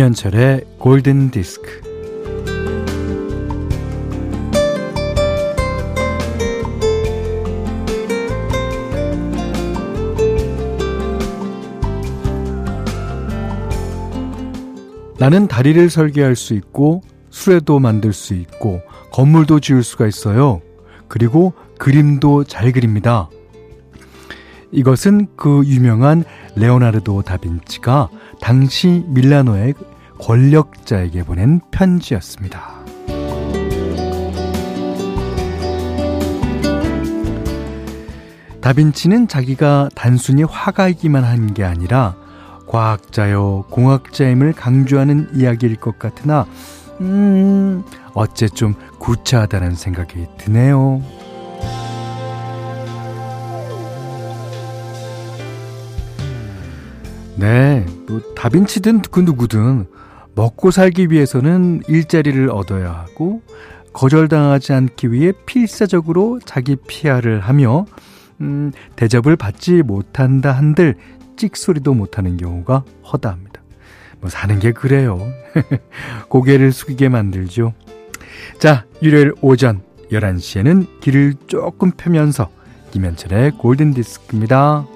김현철의 골든 디스크. 나는 다리를 설계할 수 있고 수레도 만들 수 있고 건물도 지을 수가 있어요. 그리고 그림도 잘 그립니다. 이것은 그 유명한 레오나르도 다빈치가 당시 밀라노의 권력자에게 보낸 편지였습니다. 다빈치는 자기가 단순히 화가이기만 한 게 아니라 과학자요, 공학자임을 강조하는 이야기일 것 같으나, 음, 어째 좀 구차하다는 생각이 드네요. 네, 뭐 다빈치든 그 누구든 먹고 살기 위해서는 일자리를 얻어야 하고 거절당하지 않기 위해 필사적으로 자기 피아를 하며 음, 대접을 받지 못한다 한들 찍소리도 못하는 경우가 허다합니다. 뭐 사는 게 그래요. 고개를 숙이게 만들죠. 자, 일요일 오전 11시에는 길을 조금 펴면서 김현철의 골든디스크입니다.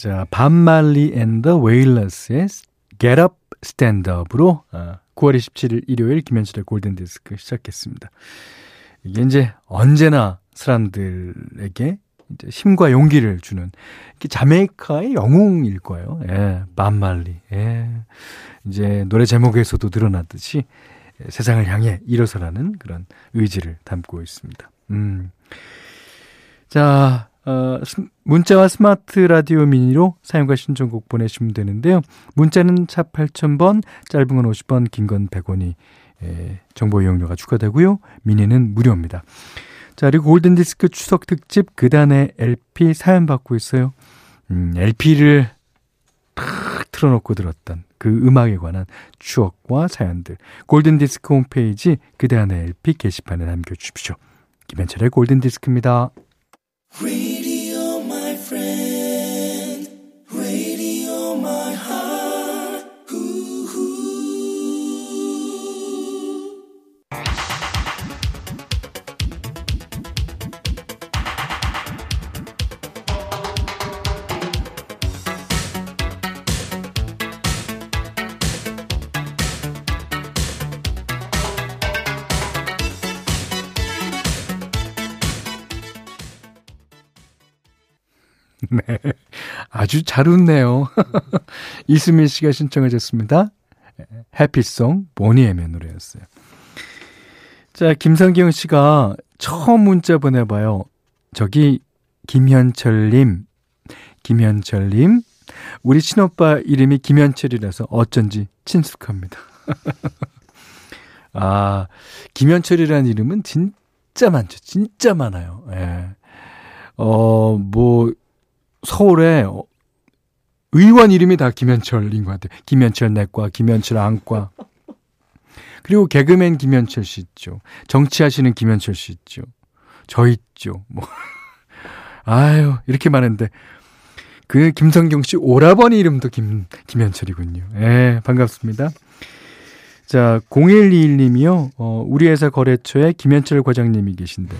자, 반말리 앤더 웨일러스의 Get Up Stand Up으로 어, 9월 27일 일요일 김현철의 골든 디스크 시작했습니다. 이게 이제 언제나 사람들에게 이제 힘과 용기를 주는 자메이카의 영웅일 거예요. 예, 반말리. 예. 이제 노래 제목에서도 드러났듯이 세상을 향해 일어서라는 그런 의지를 담고 있습니다. 음. 자, 어, 문자와 스마트 라디오 미니로 사용과 신청곡 보내시면 되는데요. 문자는 차 8000번, 짧은 건 50원, 긴건 100원이 예, 정보 이용료가 추가되고요. 미니는 무료입니다. 자, 그리고 골든디스크 추석 특집 그단의 LP 사연 받고 있어요. 음, LP를 탁 틀어놓고 들었던 그 음악에 관한 추억과 사연들. 골든디스크 홈페이지 그단의 LP 게시판에 남겨주십시오. 김현철의 골든디스크입니다. We. 네. 아주 잘 웃네요. 이수민 씨가 신청해 줬습니다. 해피송 보니엠의 노래였어요. 자, 김성경 씨가 처음 문자 보내봐요. 저기 김현철님, 김현철님, 우리 친오빠 이름이 김현철이라서 어쩐지 친숙합니다. 아, 김현철이라는 이름은 진짜 많죠. 진짜 많아요. 예. 어, 뭐, 서울에 의원 이름이 다 김현철인 것 같아요. 김현철 내과, 김현철 안과. 그리고 개그맨 김현철 씨 있죠. 정치하시는 김현철 씨 있죠. 저 있죠. 뭐. 아유, 이렇게 많은데. 그 김성경 씨 오라버니 이름도 김, 김현철이군요. 예, 반갑습니다. 자, 0121님이요. 어, 우리 회사 거래처에 김현철 과장님이 계신데.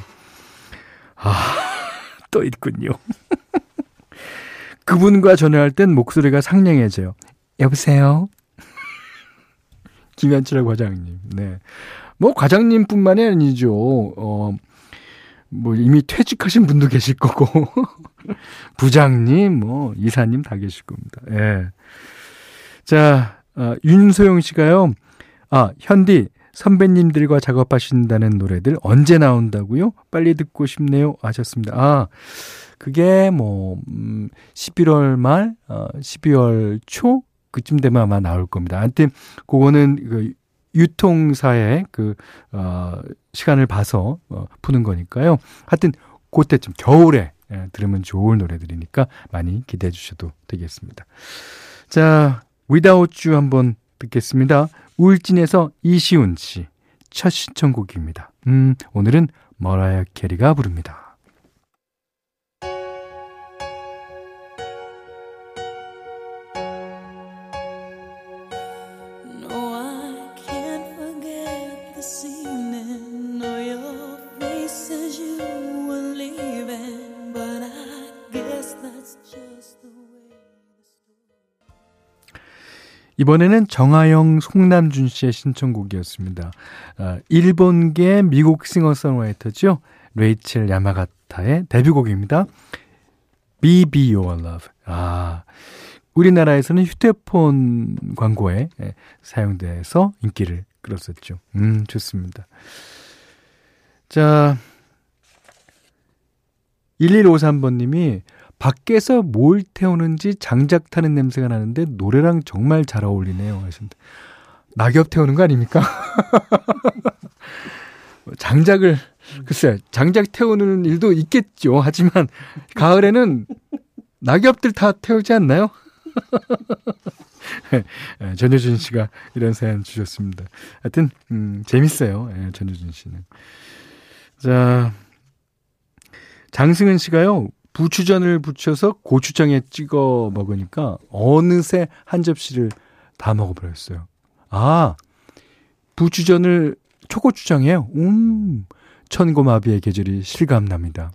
아, 또 있군요. 그분과 전화할 땐 목소리가 상냥해져요. 여보세요? 김현철 과장님. 네. 뭐 과장님뿐만이 아니죠. 어, 뭐 이미 퇴직하신 분도 계실 거고 부장님, 뭐 이사님 다 계실 겁니다. 예. 자, 어, 윤소영 씨가요. 아, 현디 선배님들과 작업하신다는 노래들 언제 나온다고요? 빨리 듣고 싶네요. 하셨습니다. 아, 그게 뭐, 음, 11월 말, 어, 12월 초? 그쯤 되면 아마 나올 겁니다. 하여튼, 그거는 그 유통사의 그, 어, 시간을 봐서 어, 푸는 거니까요. 하여튼, 그때쯤 겨울에 예, 들으면 좋을 노래들이니까 많이 기대해 주셔도 되겠습니다. 자, Without You 한번 듣겠습니다. 울진에서 이시훈 씨. 첫 신청곡입니다. 음, 오늘은 머라이어 캐리가 부릅니다. 이번에는 정하영, 송남준 씨의 신청곡이었습니다. 아, 일본계 미국 싱어송라이터죠. 레이첼 야마가타의 데뷔곡입니다. Be Be Your Love. 아, 우리나라에서는 휴대폰 광고에 예, 사용돼서 인기를 끌었었죠. 음, 좋습니다. 자, 1153번님이 밖에서 뭘 태우는지 장작 타는 냄새가 나는데 노래랑 정말 잘 어울리네요. 하신데 낙엽 태우는 거 아닙니까? 장작을 글쎄 장작 태우는 일도 있겠죠. 하지만 가을에는 낙엽들 다 태우지 않나요? 네, 전효준 씨가 이런 사연 주셨습니다. 하여튼 음, 재밌어요. 네, 전효준 씨는. 자 장승은 씨가요. 부추전을 붙여서 고추장에 찍어 먹으니까 어느새 한 접시를 다 먹어버렸어요. 아, 부추전을 초고추장이에요. 음, 천고마비의 계절이 실감납니다.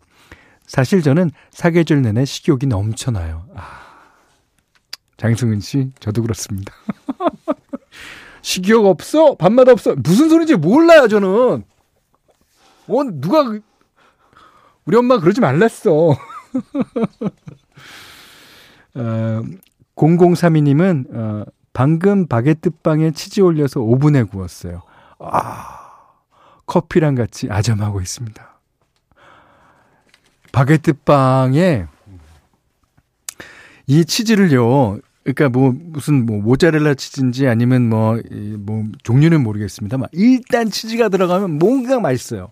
사실 저는 사계절 내내 식욕이 넘쳐나요. 아, 장승은 씨, 저도 그렇습니다. 식욕 없어? 밥맛 없어? 무슨 소리인지 몰라요, 저는. 어, 누가, 우리 엄마 그러지 말랬어. 어, 0032님은 어, 방금 바게트 빵에 치즈 올려서 오븐에 구웠어요. 아, 커피랑 같이 아점하고 있습니다. 바게트 빵에 이 치즈를요. 그러니까 뭐 무슨 뭐 모짜렐라 치즈인지 아니면 뭐뭐 뭐 종류는 모르겠습니다만 일단 치즈가 들어가면 뭔가 맛있어요.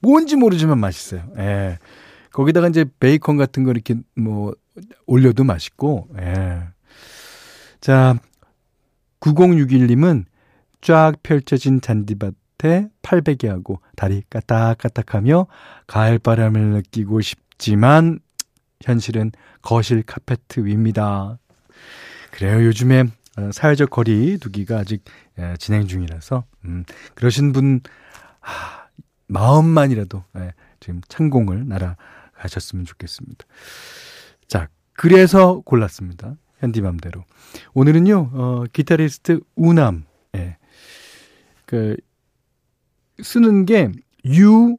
뭔지 모르지만 맛있어요. 예. 거기다가 이제 베이컨 같은 거 이렇게 뭐 올려도 맛있고, 예. 자, 9061님은 쫙 펼쳐진 잔디밭에 팔베개하고 다리 까딱까딱하며 가을 바람을 느끼고 싶지만 현실은 거실 카페트 위입니다. 그래요. 요즘에 어, 사회적 거리 두기가 아직 예, 진행 중이라서 음, 그러신 분 아, 마음만이라도 예, 지금 창공을 날아 하셨으면 좋겠습니다. 자, 그래서 골랐습니다. 현디맘대로. 오늘은요, 어, 기타리스트 우남, 예. 그, 쓰는 게 U-N-A-M,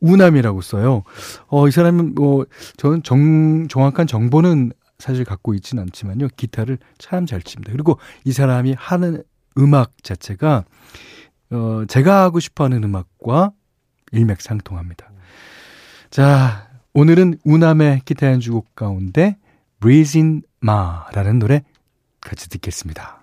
우남이라고 써요. 어, 이 사람은 뭐, 저는 정, 정확한 정보는 사실 갖고 있지는 않지만요, 기타를 참 잘 칩니다. 그리고 이 사람이 하는 음악 자체가, 어, 제가 하고 싶어 하는 음악과 일맥상통합니다. 자, 오늘은 우남의 기타 연주곡 가운데 Breathe Ma라는 노래 같이 듣겠습니다.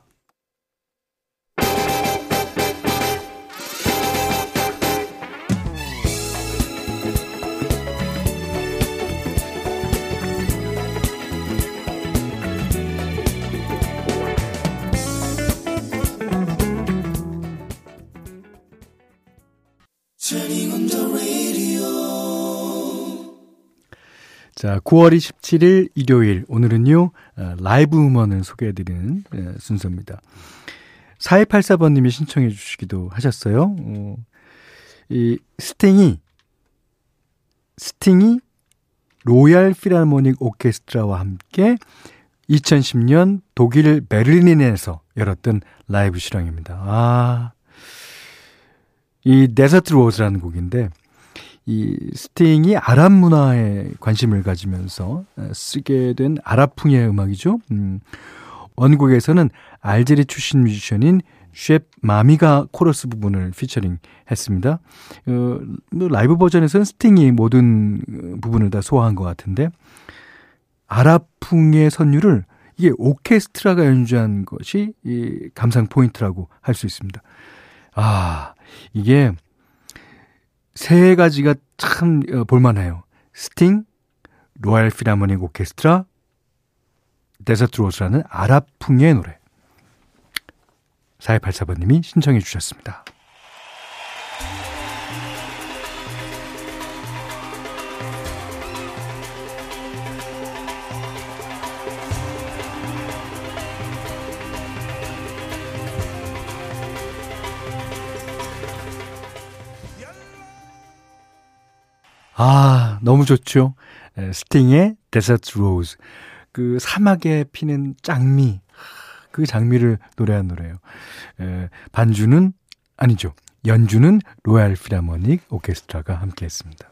자, 9월 27일 일요일 오늘은요 어, 라이브 음원을 소개해드리는 예, 순서입니다. 4284번님이 신청해 주시기도 하셨어요. 어, 이 스팅이 스팅이 Royal Philharmonic Orchestra와 함께 2010년 독일 베를린에서 열었던 라이브 실황입니다. 아, 이 Desert Rose라는 곡인데 이 스팅이 아랍 문화에 관심을 가지면서 쓰게 된 아랍풍의 음악이죠. 음, 원곡에서는 알제리 출신 뮤지션인 쉐프 마미가 코러스 부분을 피처링 했습니다. 어, 뭐 라이브 버전에서는 스팅이 모든 부분을 다 소화한 것 같은데, 아랍풍의 선율을 이게 오케스트라가 연주한 것이 이 감상 포인트라고 할 수 있습니다. 아, 이게 세 가지가 참 어, 볼만해요. 스팅, Royal Philharmonic Orchestra, Desert Rose라는 아랍풍의 노래. 4284번님이 신청해 주셨습니다. 아, 너무 좋죠. 스팅의 Desert Rose. 그 사막에 피는 장미. 그 장미를 노래한 노래예요. 에, 반주는 아니죠. 연주는 Royal Philharmonic Orchestra가 함께 했습니다.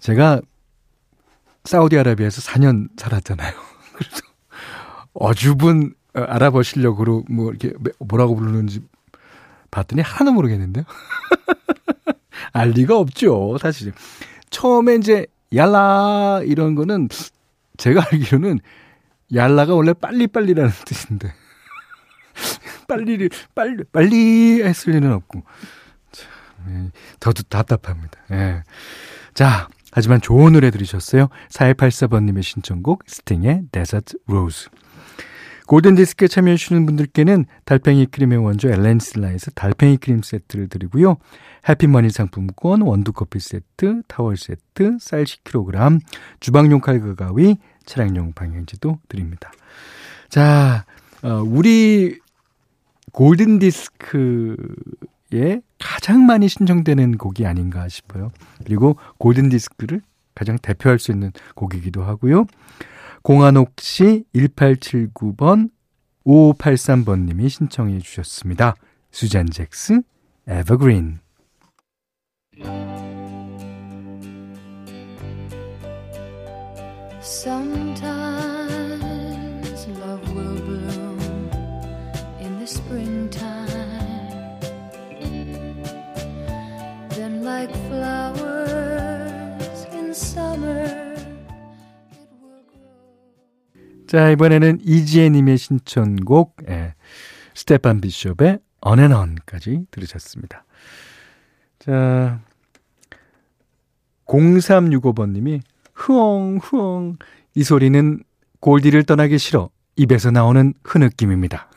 제가 사우디아라비아에서 4년 살았잖아요. 그래서 어주분 어, 실력으로 뭐 이렇게 뭐라고 부르는지 봤더니 하나도 모르겠는데요. 알 리가 없죠, 사실. 처음에 이제 يلا 이런 거는 제가 알기로는 يلا가 원래 빨리빨리라는 뜻인데. 빨리, 빨리, 빨리 했을 리는 없고. 참, 예, 저도 답답합니다. 예. 자, 하지만 좋은 노래 들으셨어요. 4184번님의 신청곡, 스팅의 Desert Rose. 골든디스크에 참여해주시는 분들께는 달팽이 크림의 원조 엘렌슬라에서 달팽이 크림 세트를 드리고요. 해피머니 상품권, 원두커피 세트, 타월 세트, 쌀 10kg, 주방용 칼과 가위, 차량용 방향지도 드립니다. 자, 어, 우리 골든디스크에 가장 많이 신청되는 곡이 아닌가 싶어요. 그리고 골든디스크를 가장 대표할 수 있는 곡이기도 하고요. 공한옥 씨 1879번 5583번님이 신청해 주셨습니다. 수잔 잭스 에버그린 Sometimes love will bloom in the springtime. Then, like flowers in summer. 자, 이번에는 이지혜님의 신청곡, 예, 스테판 비숍의 On까지 들으셨습니다. 자, 0365번님이 흐엉, 흐엉. 이 소리는 골디를 떠나기 싫어. 입에서 나오는 흐느낌입니다.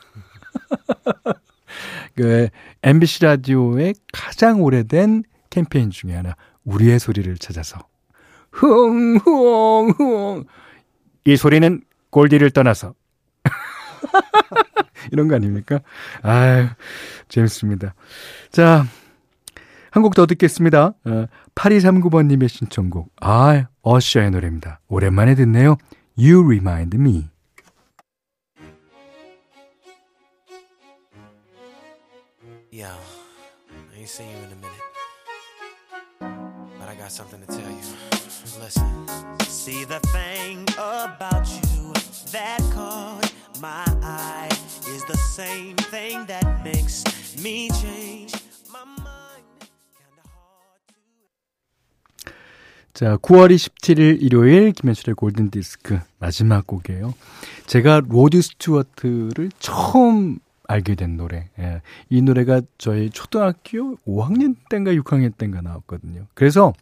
그 MBC 라디오의 가장 오래된 캠페인 중에 하나, 우리의 소리를 찾아서. 흐엉. 이 소리는 골디를 떠나서. 이런 거 아닙니까? 아유, 재밌습니다. 자, 한곡더 듣겠습니다. 어, 8239번님의 신청곡. 아, 어셔의 노래입니다. 오랜만에 듣네요. You Remind Me. Yo, I ain't seen you in a minute. But I got something to tell you. Listen. See the thing about you that caught my eye is the same thing that makes me change. 자, 9월 27일 일요일 김현철의 골든 디스크 마지막 곡이에요. 제가 로드 스튜어트를 처음 알게 된 노래. 예. 이 노래가 저희 초등학교 5학년 때인가 6학년 때인가 나왔거든요. 그래서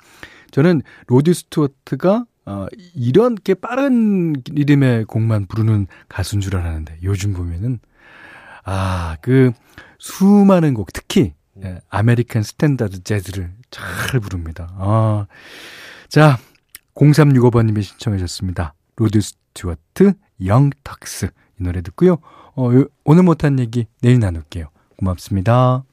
저는 로드 스튜어트가 어, 이렇게 빠른 리듬의 곡만 부르는 가수인 줄 알았는데 요즘 보면은 아, 그 수많은 곡 특히 예, American standard 재즈를 잘 부릅니다. 아. 자, 0365번 님이 신청해 주셨습니다. 로드 스튜어트, 영턱스. 이 노래 듣고요. 어, 오늘 못한 얘기 내일 나눌게요. 고맙습니다.